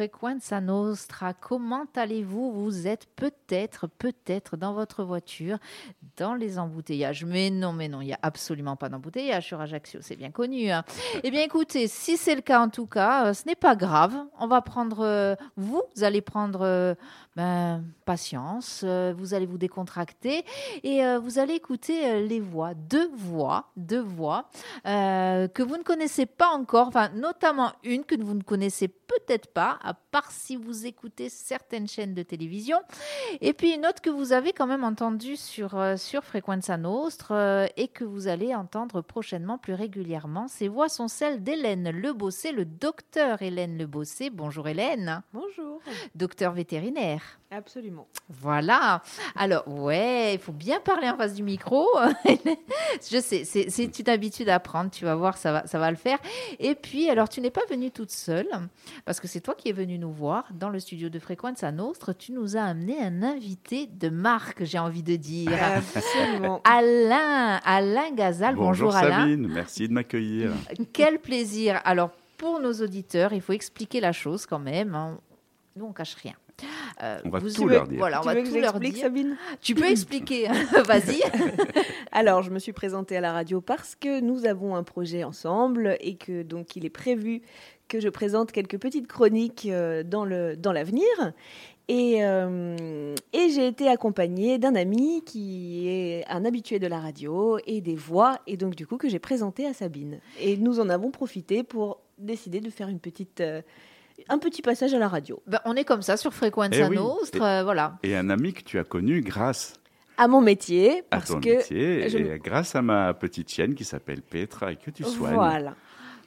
Frequenza Nostra. Comment allez-vous? Vous êtes peut-être, peut-être dans votre voiture, dans les embouteillages. Mais non, mais non, il n'y a absolument pas d'embouteillage sur Ajaccio, c'est bien connu. Hein. eh bien, écoutez, si c'est le cas en tout cas, euh, ce n'est pas grave. On va prendre, euh, vous allez prendre euh, ben, patience, vous allez vous décontracter et vous allez écouter les voix, deux voix, deux voix que vous ne connaissez pas encore, enfin, notamment une que vous ne connaissez peut-être pas, à part si vous écoutez certaines chaînes de télévision. Et puis une autre que vous avez quand même entendue sur, euh, sur Frequenza Nostre euh, et que vous allez entendre prochainement plus régulièrement. Ces voix sont celles d'Hélène Lebossé, le docteur Hélène Lebossé. Bonjour Hélène. Bonjour. Docteur vétérinaire. Absolument. Voilà. Alors, ouais, il faut bien parler en face du micro. Je sais, c'est une habitude à prendre. Tu vas voir, ça va, ça va le faire. Et puis, alors, tu n'es pas venue toute seule, parce que c'est toi qui es venue nous voir dans le studio de à Nostre. Tu nous as amené un invité de marque, j'ai envie de dire. Absolument. Alain, Alain Gazal. Bonjour, Bonjour Alain. Sabine, merci de m'accueillir. Quel plaisir. Alors, pour nos auditeurs, il faut expliquer la chose quand même. Hein. Nous, on cache rien. Euh, on va tout leur dire. Voilà, on va tout leur dire. Sabine tu peux expliquer, vas-y. Alors, je me suis présentée à la radio parce que nous avons un projet ensemble et que donc il est prévu que je présente quelques petites chroniques euh, dans le dans l'avenir. Et, euh, et j'ai été accompagnée d'un ami qui est un habitué de la radio et des voix, et donc du coup que j'ai présenté à Sabine. Et nous en avons profité pour décider de faire une petite un petit passage à la radio. Ben, on est comme ça sur Fréquence eh Nostre, euh, voilà. Et un ami que tu as connu grâce à mon métier, parce à ton que métier, et grâce à ma petite chienne qui s'appelle Petra et que tu soignes. Voilà.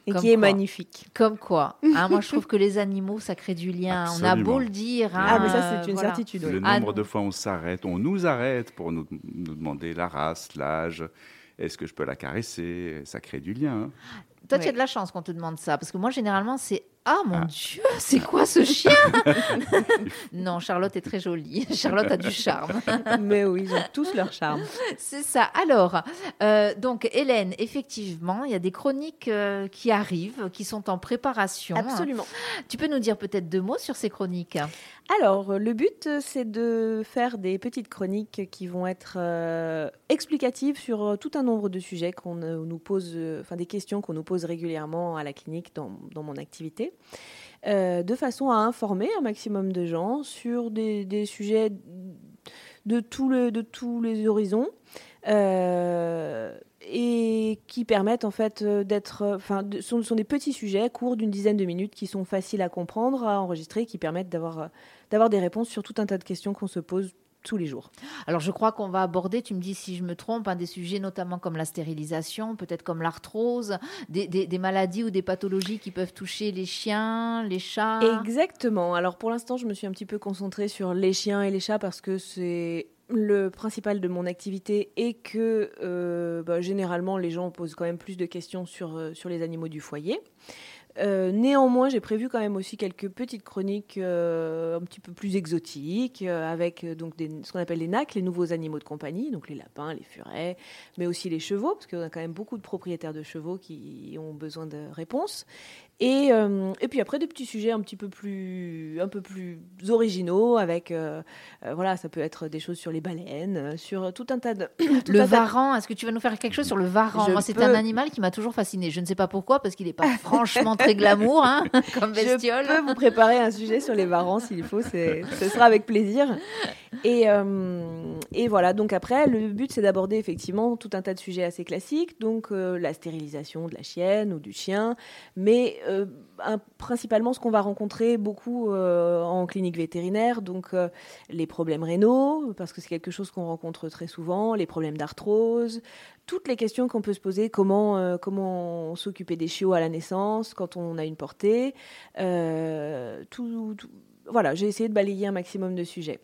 Et qui est magnifique. Comme quoi. Hein, moi, je trouve que les animaux, ça crée du lien. On a beau le dire. Hein, ah, mais ça, c'est une certitude. Le nombre de fois on s'arrête, on nous arrête pour nous, nous demander la race, l'âge. Est-ce que je peux la caresser? Ça crée du lien. Hein. Toi, tu as de la chance qu'on te demande ça. Parce que moi, généralement, c'est ah mon ah. Dieu, c'est quoi ce chien? Non, Charlotte est très jolie. Charlotte a du charme. Mais oui, ils ont tous leur charme. C'est ça. Alors, euh, donc Hélène, effectivement, il y a des chroniques euh, qui arrivent, qui sont en préparation. Absolument. Tu peux nous dire peut-être deux mots sur ces chroniques? Alors, le but, c'est de faire des petites chroniques qui vont être euh, explicatives sur tout un nombre de sujets qu'on nous pose, enfin des questions qu'on nous pose régulièrement à la clinique dans, mon activité. Euh, de façon à informer un maximum de gens sur des, sujets de, tous les horizons. Euh, et qui permettent en fait euh, d'être, enfin, sont, sont, des petits sujets courts d'une dizaine de minutes qui sont faciles à comprendre, à enregistrer, qui permettent d'avoir, d'avoir des réponses sur tout un tas de questions qu'on se pose tous les jours. Alors je crois qu'on va aborder, tu me dis si je me trompe, des sujets notamment comme la stérilisation, peut-être comme l'arthrose, des, maladies ou des pathologies qui peuvent toucher les chiens, les chats. Exactement. Alors pour l'instant, je me suis un petit peu concentrée sur les chiens et les chats parce que c'est le principal de mon activité et que euh, bah, généralement les gens posent quand même plus de questions sur, euh, sur les animaux du foyer. Euh, néanmoins, j'ai prévu quand même aussi quelques petites chroniques un petit peu plus exotiques, avec ce qu'on appelle les NAC, les nouveaux animaux de compagnie, donc les lapins, les furets, mais aussi les chevaux, parce qu'on a quand même beaucoup de propriétaires de chevaux qui ont besoin de réponses. Et, et puis après des petits sujets un petit peu plus, un peu plus originaux, avec voilà, ça peut être des choses sur les baleines, sur tout un tas de. le varan, est-ce que tu vas nous faire quelque chose sur le varan? Moi, c'est un animal qui m'a toujours fasciné. Je ne sais pas pourquoi, parce qu'il n'est pas franchement très glamour, hein, comme bestiole. Je peux vous préparer un sujet sur les varans s'il faut, ce sera avec plaisir. Et, euh, et, voilà, donc après, le but c'est d'aborder effectivement tout un tas de sujets assez classiques, donc euh, la stérilisation de la chienne ou du chien, mais euh, principalement ce qu'on va rencontrer beaucoup en clinique vétérinaire, donc les problèmes rénaux, parce que c'est quelque chose qu'on rencontre très souvent, les problèmes d'arthrose, toutes les questions qu'on peut se poser, comment, euh, comment s'occuper des chiots à la naissance, quand on a une portée. Euh, tout, voilà, j'ai essayé de balayer un maximum de sujets.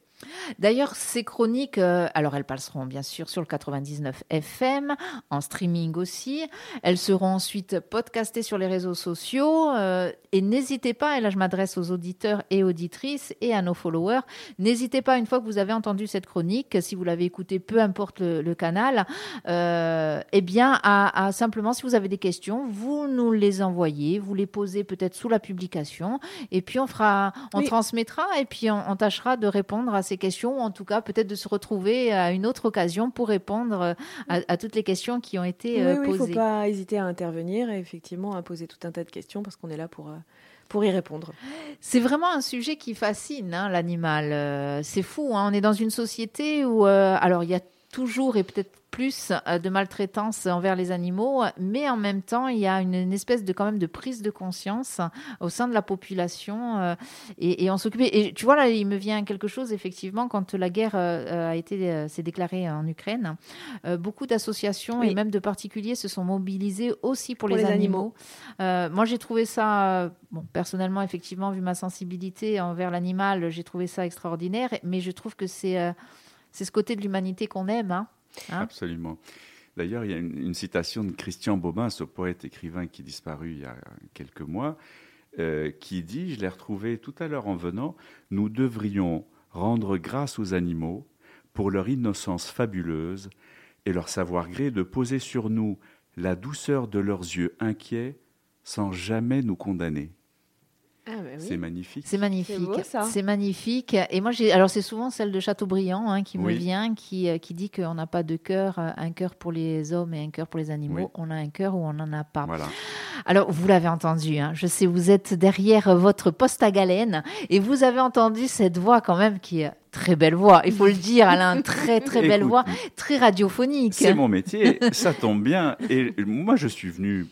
D'ailleurs, ces chroniques, euh, alors elles passeront bien sûr sur le 99 FM, en streaming aussi. Elles seront ensuite podcastées sur les réseaux sociaux. euh, et n'hésitez pas, et là je m'adresse aux auditeurs et auditrices et à nos followers, n'hésitez pas, une fois que vous avez entendu cette chronique, si vous l'avez écoutée, peu importe le, le canal, euh, eh bien, à, à simplement, si vous avez des questions, vous nous les envoyez, vous les posez peut-être sous la publication, et puis on fera, on Oui. transmettra, et puis on, on tâchera de répondre à ces questions, ou en tout cas peut-être de se retrouver à une autre occasion pour répondre euh, à, à toutes les questions qui ont été euh, oui, il ne faut posées. pas hésiter à intervenir et effectivement à poser tout un tas de questions parce qu'on est là pour, euh, pour y répondre. C'est vraiment un sujet qui fascine hein, l'animal. Euh, c'est fou. hein. On est dans une société où, euh, alors, il y a toujours et peut-être plus euh, de maltraitance envers les animaux, mais en même temps, il y a une, une espèce de quand même de prise de conscience au sein de la population euh, et, et on s'occupe. Et tu vois là, il me vient quelque chose effectivement quand la guerre euh, a été euh, s'est déclarée en Ukraine, euh, beaucoup d'associations et même de particuliers se sont mobilisés aussi pour, Pour les, les animaux. animaux. Euh, moi, j'ai trouvé ça, euh, bon, personnellement, effectivement, vu ma sensibilité envers l'animal, j'ai trouvé ça extraordinaire. Mais je trouve que c'est euh, c'est ce côté de l'humanité qu'on aime. hein. Hein Absolument. D'ailleurs, il y a une, citation de Christian Bobin, ce poète écrivain qui est disparu il y a quelques mois, euh, qui dit, je l'ai retrouvé tout à l'heure en venant, nous devrions rendre grâce aux animaux pour leur innocence fabuleuse et leur savoir-gré de poser sur nous la douceur de leurs yeux inquiets sans jamais nous condamner. Ah, bah oui. C'est magnifique. C'est magnifique. C'est magnifique. Et moi, j'ai. Alors, c'est souvent celle de Chateaubriand hein, qui me vient, qui, euh, qui dit qu'on n'a pas de cœur, euh, un cœur pour les hommes et un cœur pour les animaux. Oui. On a un cœur ou on n'en a pas. Voilà. Alors, vous l'avez entendu, hein, je sais, vous êtes derrière votre poste à galène et vous avez entendu cette voix quand même qui est très belle voix, il faut le dire, elle a une très très belle Écoute, voix, très radiophonique. C'est mon métier, ça tombe bien. Et moi, je suis venu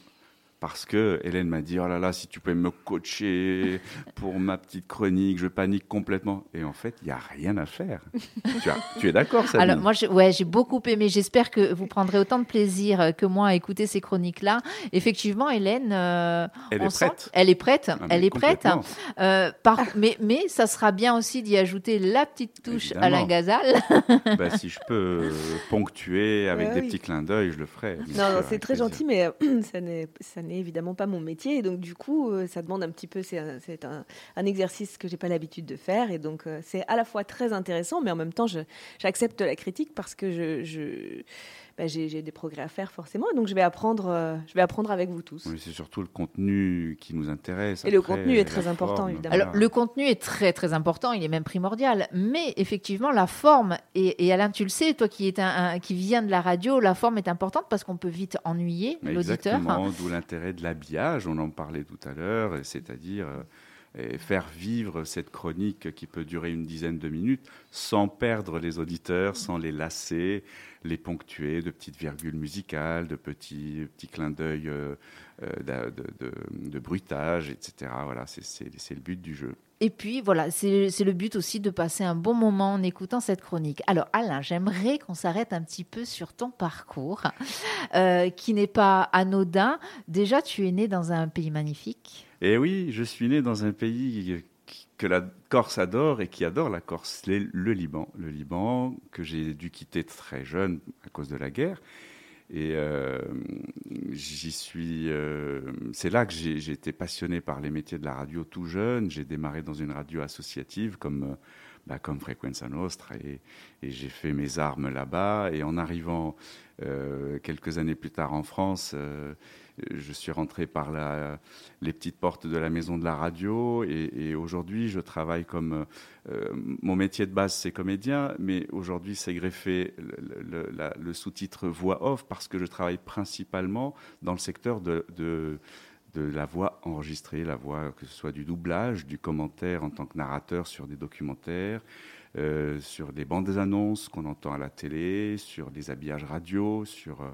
parce que Hélène m'a dit Oh là là, si tu pouvais me coacher pour ma petite chronique, je panique complètement. Et en fait, il n'y a rien à faire. tu, as- tu es d'accord, Sabine? Alors moi, je- ouais, j'ai beaucoup aimé. J'espère que vous prendrez autant de plaisir que moi à écouter ces chroniques-là. Effectivement, Hélène, euh, Elle on est sent- prête. Elle est prête. Ah, mais elle est prête. Euh, par- mais, mais ça sera bien aussi d'y ajouter la petite touche à la gazale. Bah, si je peux euh, ponctuer avec Ouais, des oui. petits clins d'œil, je le ferai. Non, c'est très plaisir. gentil, mais euh, ça n'est n'est évidemment pas mon métier. Et donc, du coup, euh, ça demande un petit peu, c'est un, exercice que j'ai pas l'habitude de faire. Et donc, euh, c'est à la fois très intéressant, mais en même temps, j'accepte la critique parce que je- bah, j'ai j'ai des progrès à faire forcément. Donc, je vais apprendre, euh, je vais apprendre avec vous tous. Oui, c'est surtout le contenu qui nous intéresse. Et le contenu est très important, forme, évidemment. Alors, le contenu est très, très important, il est même primordial. Mais effectivement, la forme, et, et Alain, tu le sais, toi qui, est un, un- qui viens de la radio, la forme est importante parce qu'on peut vite ennuyer l'auditeur. Exactement, d'où l'intérêt de l'habillage, on en parlait tout à l'heure, c'est-à-dire euh, et faire vivre cette chronique qui peut durer une dizaine de minutes sans perdre les auditeurs, sans les lasser, les ponctuer de petites virgules musicales, de petits, petits clins d'œil euh, euh, de, de- de bruitage, etc. Voilà, c'est- le but du jeu. Et puis, voilà, c'est c'est le but aussi de passer un bon moment en écoutant cette chronique. Alors, Alain, j'aimerais qu'on s'arrête un petit peu sur ton parcours, euh, qui n'est pas anodin. Déjà, tu es né dans un pays magnifique. Et oui, je suis né dans un pays qui- que la Corse adore et qui adore la Corse, les- le Liban. Le Liban que j'ai dû quitter très jeune à cause de la guerre. Et euh, j'y suis. euh, c'est là que j'ai été passionné par les métiers de la radio tout jeune. J'ai démarré dans une radio associative comme, bah, comme Frequenza Nostra et, et j'ai fait mes armes là-bas. Et en arrivant euh, quelques années plus tard en France, euh, je suis rentré par les petites portes de la maison de la radio et, aujourd'hui je travaille comme euh, mon métier de base c'est comédien mais aujourd'hui c'est greffé le, sous-titre voix off parce que je travaille principalement dans le secteur de de la voix enregistrée, la voix que ce soit du doublage, du commentaire en tant que narrateur sur des documentaires, euh, sur des bandes annonces qu'on entend à la télé, sur des habillages radio, sur euh,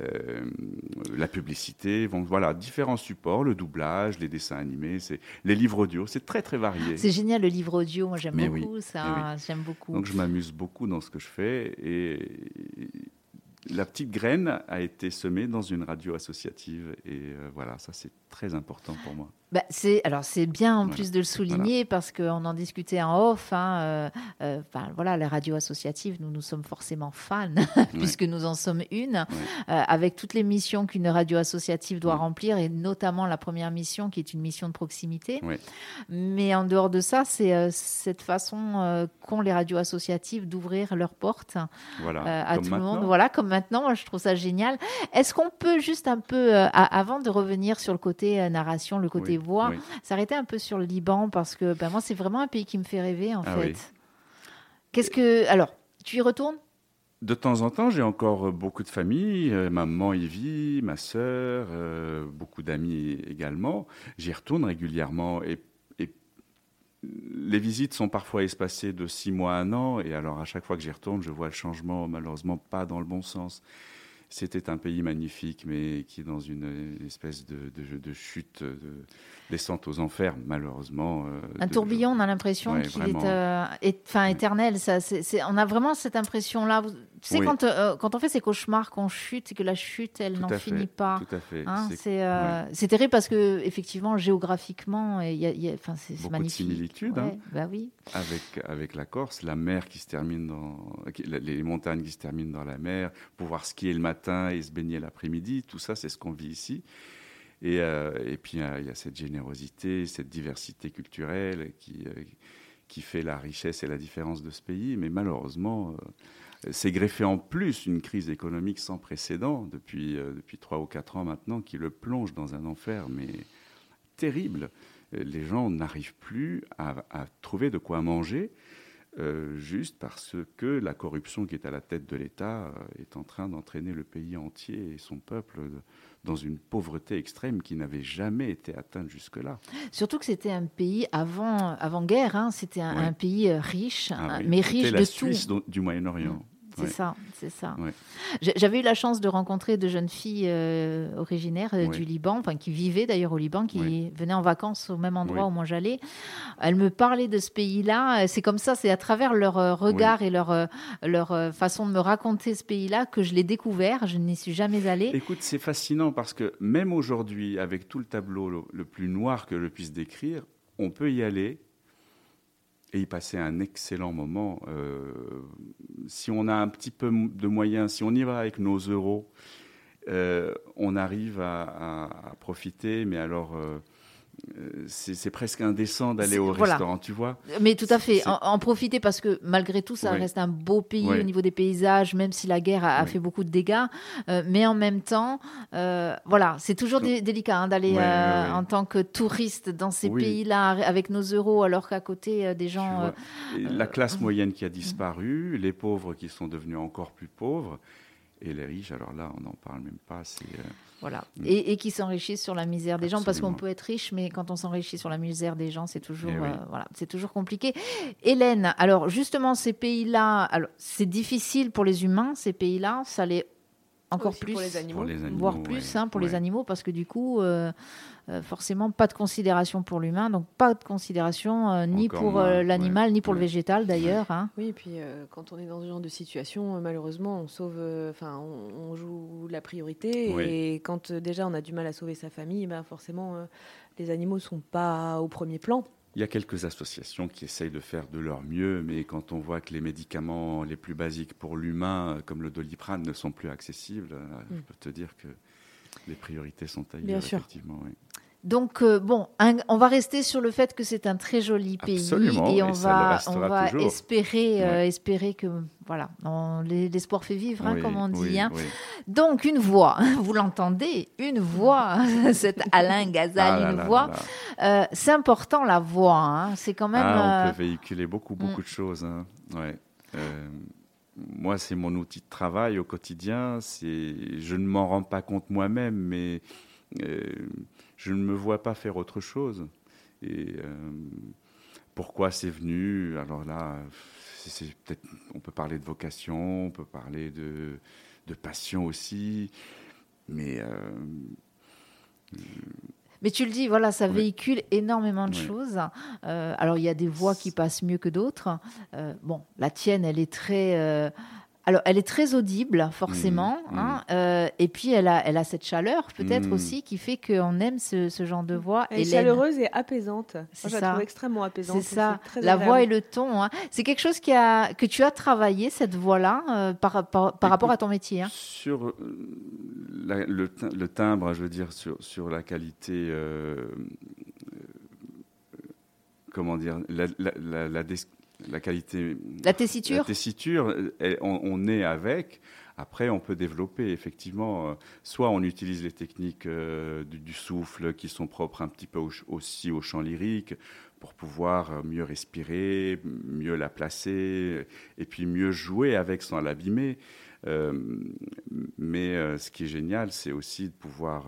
euh, la publicité, bon, voilà, différents supports, le doublage, les dessins animés, c'est les livres audio, c'est très très varié. C'est génial le livre audio, moi j'aime oui, beaucoup ça, j'aime beaucoup. Donc je m'amuse beaucoup dans ce que je fais et la petite graine a été semée dans une radio associative et euh, voilà, ça c'est très important pour moi. Bah, c'est alors c'est bien en plus de le souligner parce qu'on en discutait en off. Hein, euh, euh, voilà, les radios associatives, nous nous sommes forcément fans puisque nous en sommes une, euh, avec toutes les missions qu'une radio associative doit remplir et notamment la première mission qui est une mission de proximité. Mais en dehors de ça, c'est cette façon qu'ont les radios associatives d'ouvrir leurs portes à tout le monde. Voilà, comme maintenant, moi, je trouve ça génial. Est-ce qu'on peut juste un peu, avant de revenir sur le côté narration, le côté voix, s'arrêter un peu sur le Liban parce que ben, moi, c'est vraiment un pays qui me fait rêver en ah fait. Qu'est-ce que. Alors, tu y retournes? De temps en temps, j'ai encore euh, beaucoup de famille, euh, maman y vit, ma sœur, euh, beaucoup d'amis également. J'y retourne régulièrement et, les visites sont parfois espacées de six mois à un an. Et alors, à chaque fois que j'y retourne, je vois le changement, malheureusement pas dans le bon sens. C'était un pays magnifique, mais qui est dans une espèce de, de chute, de descente aux enfers, malheureusement. Euh, un tourbillon, on a l'impression qu'il est, euh, éternel. Ça, on a vraiment cette impression-là. Tu sais, quand, euh, quand on fait ces cauchemars, qu'on chute et que la chute, elle n'en finit pas. Tout à fait. Hein, c'est terrible parce que, effectivement, géographiquement, y a, y a c'est Beaucoup magnifique. de similitudes. Hein. bah oui. Avec, avec la Corse, la mer qui se termine dans. Les montagnes qui se terminent dans la mer, pouvoir skier le matin et se baigner l'après-midi, tout ça, c'est ce qu'on vit ici. Et, euh, et puis il y a cette générosité, cette diversité culturelle qui, euh, qui fait la richesse et la différence de ce pays. Mais malheureusement, euh, c'est greffé en plus une crise économique sans précédent depuis, depuis 3 ou 4 ans maintenant qui le plonge dans un enfer, mais terrible. Les gens n'arrivent plus à, trouver de quoi manger. Juste parce que la corruption qui est à la tête de l'État est en train d'entraîner le pays entier et son peuple dans une pauvreté extrême qui n'avait jamais été atteinte jusque-là. Surtout que c'était un pays avant, avant guerre, hein, c'était un, pays euh, riche, ah mais riche de la tout. Suisse du Moyen-Orient. C'est ça, c'est ça. J'avais eu la chance de rencontrer de jeunes filles euh, originaires euh, du Liban, enfin qui vivaient d'ailleurs au Liban, qui venaient en vacances au même endroit où moi j'allais. Elles me parlaient de ce pays-là. C'est comme ça, c'est à travers leur euh, regard et leur, leur façon de me raconter ce pays-là que je l'ai découvert. Je n'y suis jamais allée. Écoute, c'est fascinant parce que même aujourd'hui, avec tout le tableau le, le plus noir que je puisse décrire, on peut y aller et y passer un excellent moment. Euh, si on a un petit peu de moyens, si on y va avec nos euros, euh, on arrive à, profiter, mais alors euh, c'est presque indécent d'aller au restaurant, tu vois. Mais tout à fait, en, profiter parce que malgré tout, ça reste un beau pays au niveau des paysages, même si la guerre a, fait beaucoup de dégâts. Euh, mais en même temps, euh, voilà, c'est toujours délicat hein, d'aller en tant que touriste dans ces pays-là avec nos euros, alors qu'à côté des gens. la classe moyenne qui a disparu, les pauvres qui sont devenus encore plus pauvres. Et les riches, alors là, on n'en parle même pas. Euh, voilà. Et, qui s'enrichissent sur la misère des gens, parce qu'on peut être riche, mais quand on s'enrichit sur la misère des gens, c'est toujours, eh euh, voilà, c'est toujours compliqué. Hélène, alors justement, ces pays-là, alors c'est difficile pour les humains, ces pays-là, ça l'est encore plus pour les animaux, voire plus hein, pour les animaux, parce que du coup, euh, euh, forcément pas de considération pour l'humain, donc pas de considération euh, ni pour euh, l'animal, ni pour le végétal d'ailleurs. Hein. Oui, et puis quand on est dans ce genre de situation, malheureusement, on sauve, enfin, on, joue la priorité, et quand déjà on a du mal à sauver sa famille, ben forcément, les animaux sont pas au premier plan. Il y a quelques associations qui essayent de faire de leur mieux, mais quand on voit que les médicaments les plus basiques pour l'humain, comme le doliprane, ne sont plus accessibles, je mm. peux te dire que les priorités sont ailleurs, Bien sûr. effectivement. Oui. Donc, euh, bon, on va rester sur le fait que c'est un très joli pays et on va, on va espérer, euh, espérer que, voilà, l'espoir fait vivre, hein, comme on dit. Hein. Donc, une voix, vous l'entendez, une voix, c'est Alain Gazal, ah une voix. Euh, c'est important la voix, hein. c'est quand même. Ah, on peut véhiculer beaucoup, beaucoup mm. de choses. Ouais. moi, c'est mon outil de travail au quotidien. Je ne m'en rends pas compte moi-même, mais je ne me vois pas faire autre chose. Et euh, pourquoi c'est venu? Alors là, c'est peut-être, on peut parler de vocation, on peut parler de, de passion aussi, mais. Euh, mais tu le dis, voilà, ça véhicule énormément de choses. Euh, alors, il y a des voix qui passent mieux que d'autres. bon, la tienne, elle est très alors, elle est très audible, forcément. Mmh, hein, euh, et puis, elle a, elle a cette chaleur, peut-être Mmh. aussi, qui fait qu'on aime ce, ce genre de voix. Elle est Hélène. chaleureuse et apaisante. Moi, C'est je la ça. trouve extrêmement apaisante. C'est ça, très la voix et le ton. hein. C'est quelque chose qui a, que tu as travaillé, cette voix-là, euh, par, par, par rapport à ton métier. hein. Sur euh, la- le, tim- le timbre, je veux dire, sur, sur la qualité, euh, euh, comment dire, la, la, la, la qualité, La tessiture la tessiture, elle- on, on est avec. Après, on peut développer effectivement. euh, soit on utilise les techniques euh, du, du souffle qui sont propres un petit peu au aussi au chant lyrique pour pouvoir euh, mieux respirer, mieux la placer et puis mieux jouer avec sans l'abîmer. Euh, mais euh, ce qui est génial, c'est aussi de pouvoir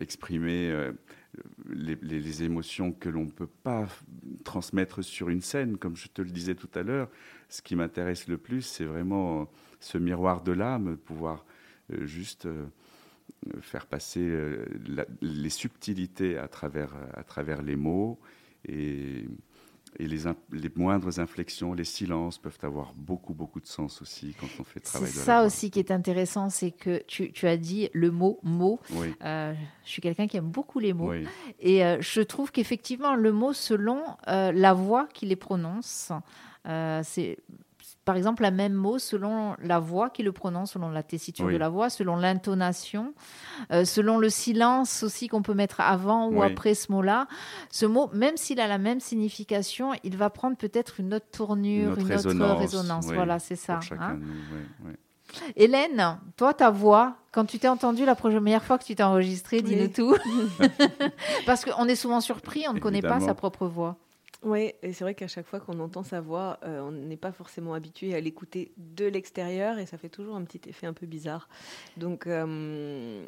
exprimer les, émotions que l'on ne peut pas transmettre sur une scène. Comme je te le disais tout à l'heure, ce qui m'intéresse le plus, c'est vraiment euh, ce miroir de l'âme, pouvoir euh, juste euh, faire passer les subtilités à travers, à travers les mots et, et les, in- les moindres inflexions, les silences peuvent avoir beaucoup, beaucoup de sens aussi quand on fait le C'est travail de la ça aussi qui est intéressant, c'est que tu, tu as dit le mot mot. Oui, Euh, je suis quelqu'un qui aime beaucoup les mots. oui. Et euh, je trouve qu'effectivement, le mot, selon euh, la voix qui les prononce, c'est par exemple la même mot selon la voix qui le prononce, selon la tessiture Oui. de la voix, selon l'intonation, euh, selon le silence aussi qu'on peut mettre avant ou Oui. après ce mot-là. Ce mot, même s'il a la même signification, il va prendre peut-être une autre tournure, Une une autre autre, résonance, oui, Voilà, c'est ça. Pour chacun hein. Hélène, toi, ta voix, quand tu t'es entendue la première fois que tu t'es enregistrée, dis-nous tout. Parce qu'on est souvent surpris, on ne connaît pas sa propre voix. Oui, et c'est vrai qu'à chaque fois qu'on entend sa voix, euh, on n'est pas forcément habitué à l'écouter de l'extérieur et ça fait toujours un petit effet un peu bizarre. Donc, euh,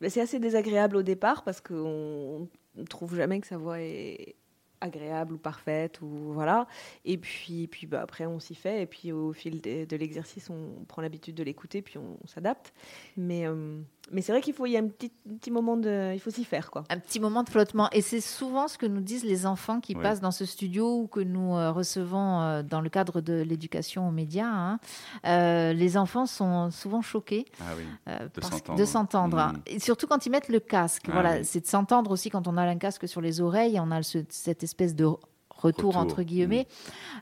ben, c'est assez désagréable au départ parce qu'on ne trouve jamais que sa voix est agréable ou parfaite ou voilà et puis puis bah, après on s'y fait et puis au fil de, de l'exercice on prend l'habitude de l'écouter puis on, s'adapte mais euh, mais c'est vrai qu'il faut il y a un petit, petit moment de il faut s'y faire quoi Un petit moment de flottement. Et c'est souvent ce que nous disent les enfants qui Oui. passent dans ce studio ou que nous euh, recevons euh, dans le cadre de l'éducation aux médias. hein. Euh, les enfants sont souvent choqués Ah oui. euh, De s'entendre. hein. Et surtout quand ils mettent le casque. Ah voilà, oui. c'est de s'entendre aussi quand on a un casque sur les oreilles. On a ce- cette espèce de retour, Retour, entre guillemets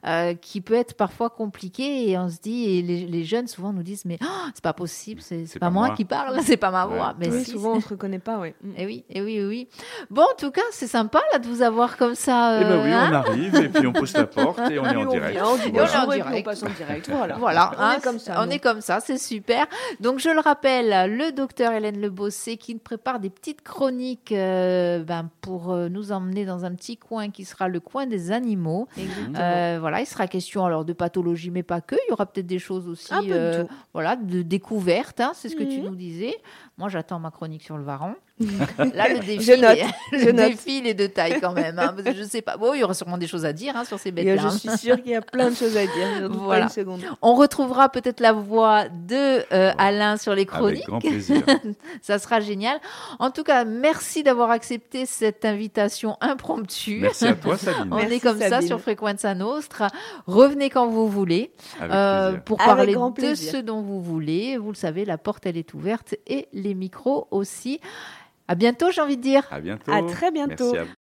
euh, qui peut être parfois compliqué et on se dit et les, les jeunes souvent nous disent mais oh, c'est pas possible c'est pas, moi, qui parle c'est pas ma Ouais, voix mais oui, si, souvent on se reconnaît pas ouais Mm. et oui, et oui, et oui. Bon, en tout cas, c'est sympa là de vous avoir comme ça. Eh ben euh, oui, hein on arrive et puis on pousse la porte et on est en direct. vient, on Et est en et on direct. passe en direct. Voilà. Voilà, On hein, est comme ça, On est comme ça, c'est super. Donc, je le rappelle, le docteur Hélène Lebossé qui nous prépare des petites chroniques euh, ben, pour euh, nous emmener dans un petit coin qui sera le coin des animaux. Euh, voilà, il sera question alors de pathologie, mais pas que. Il y aura peut-être des choses aussi, de euh, voilà, de découvertes. hein, c'est ce que tu Mhm. nous disais. Moi, j'attends ma chronique sur le varan. Là, le défi, Je note, est- je le note. défi, il est de taille quand même. hein, parce que je sais pas. Bon, il y aura sûrement des choses à dire hein, sur ces bêtes-là. je suis sûre qu'il y a plein de choses à dire. Voilà. Pas une seconde. On retrouvera peut-être la voix de euh, Alain sur les Avec chroniques. grand plaisir. Ça sera génial. En tout cas, merci d'avoir accepté cette invitation impromptue. Merci à toi, Sabine. On Merci, est comme ça sur Frequenza Nostra. Revenez quand vous voulez Avec euh, pour Avec parler de ce dont vous voulez. Vous le savez, la porte elle est ouverte et les micros aussi. À bientôt, j'ai envie de dire. À bientôt. À très bientôt. Merci à vous.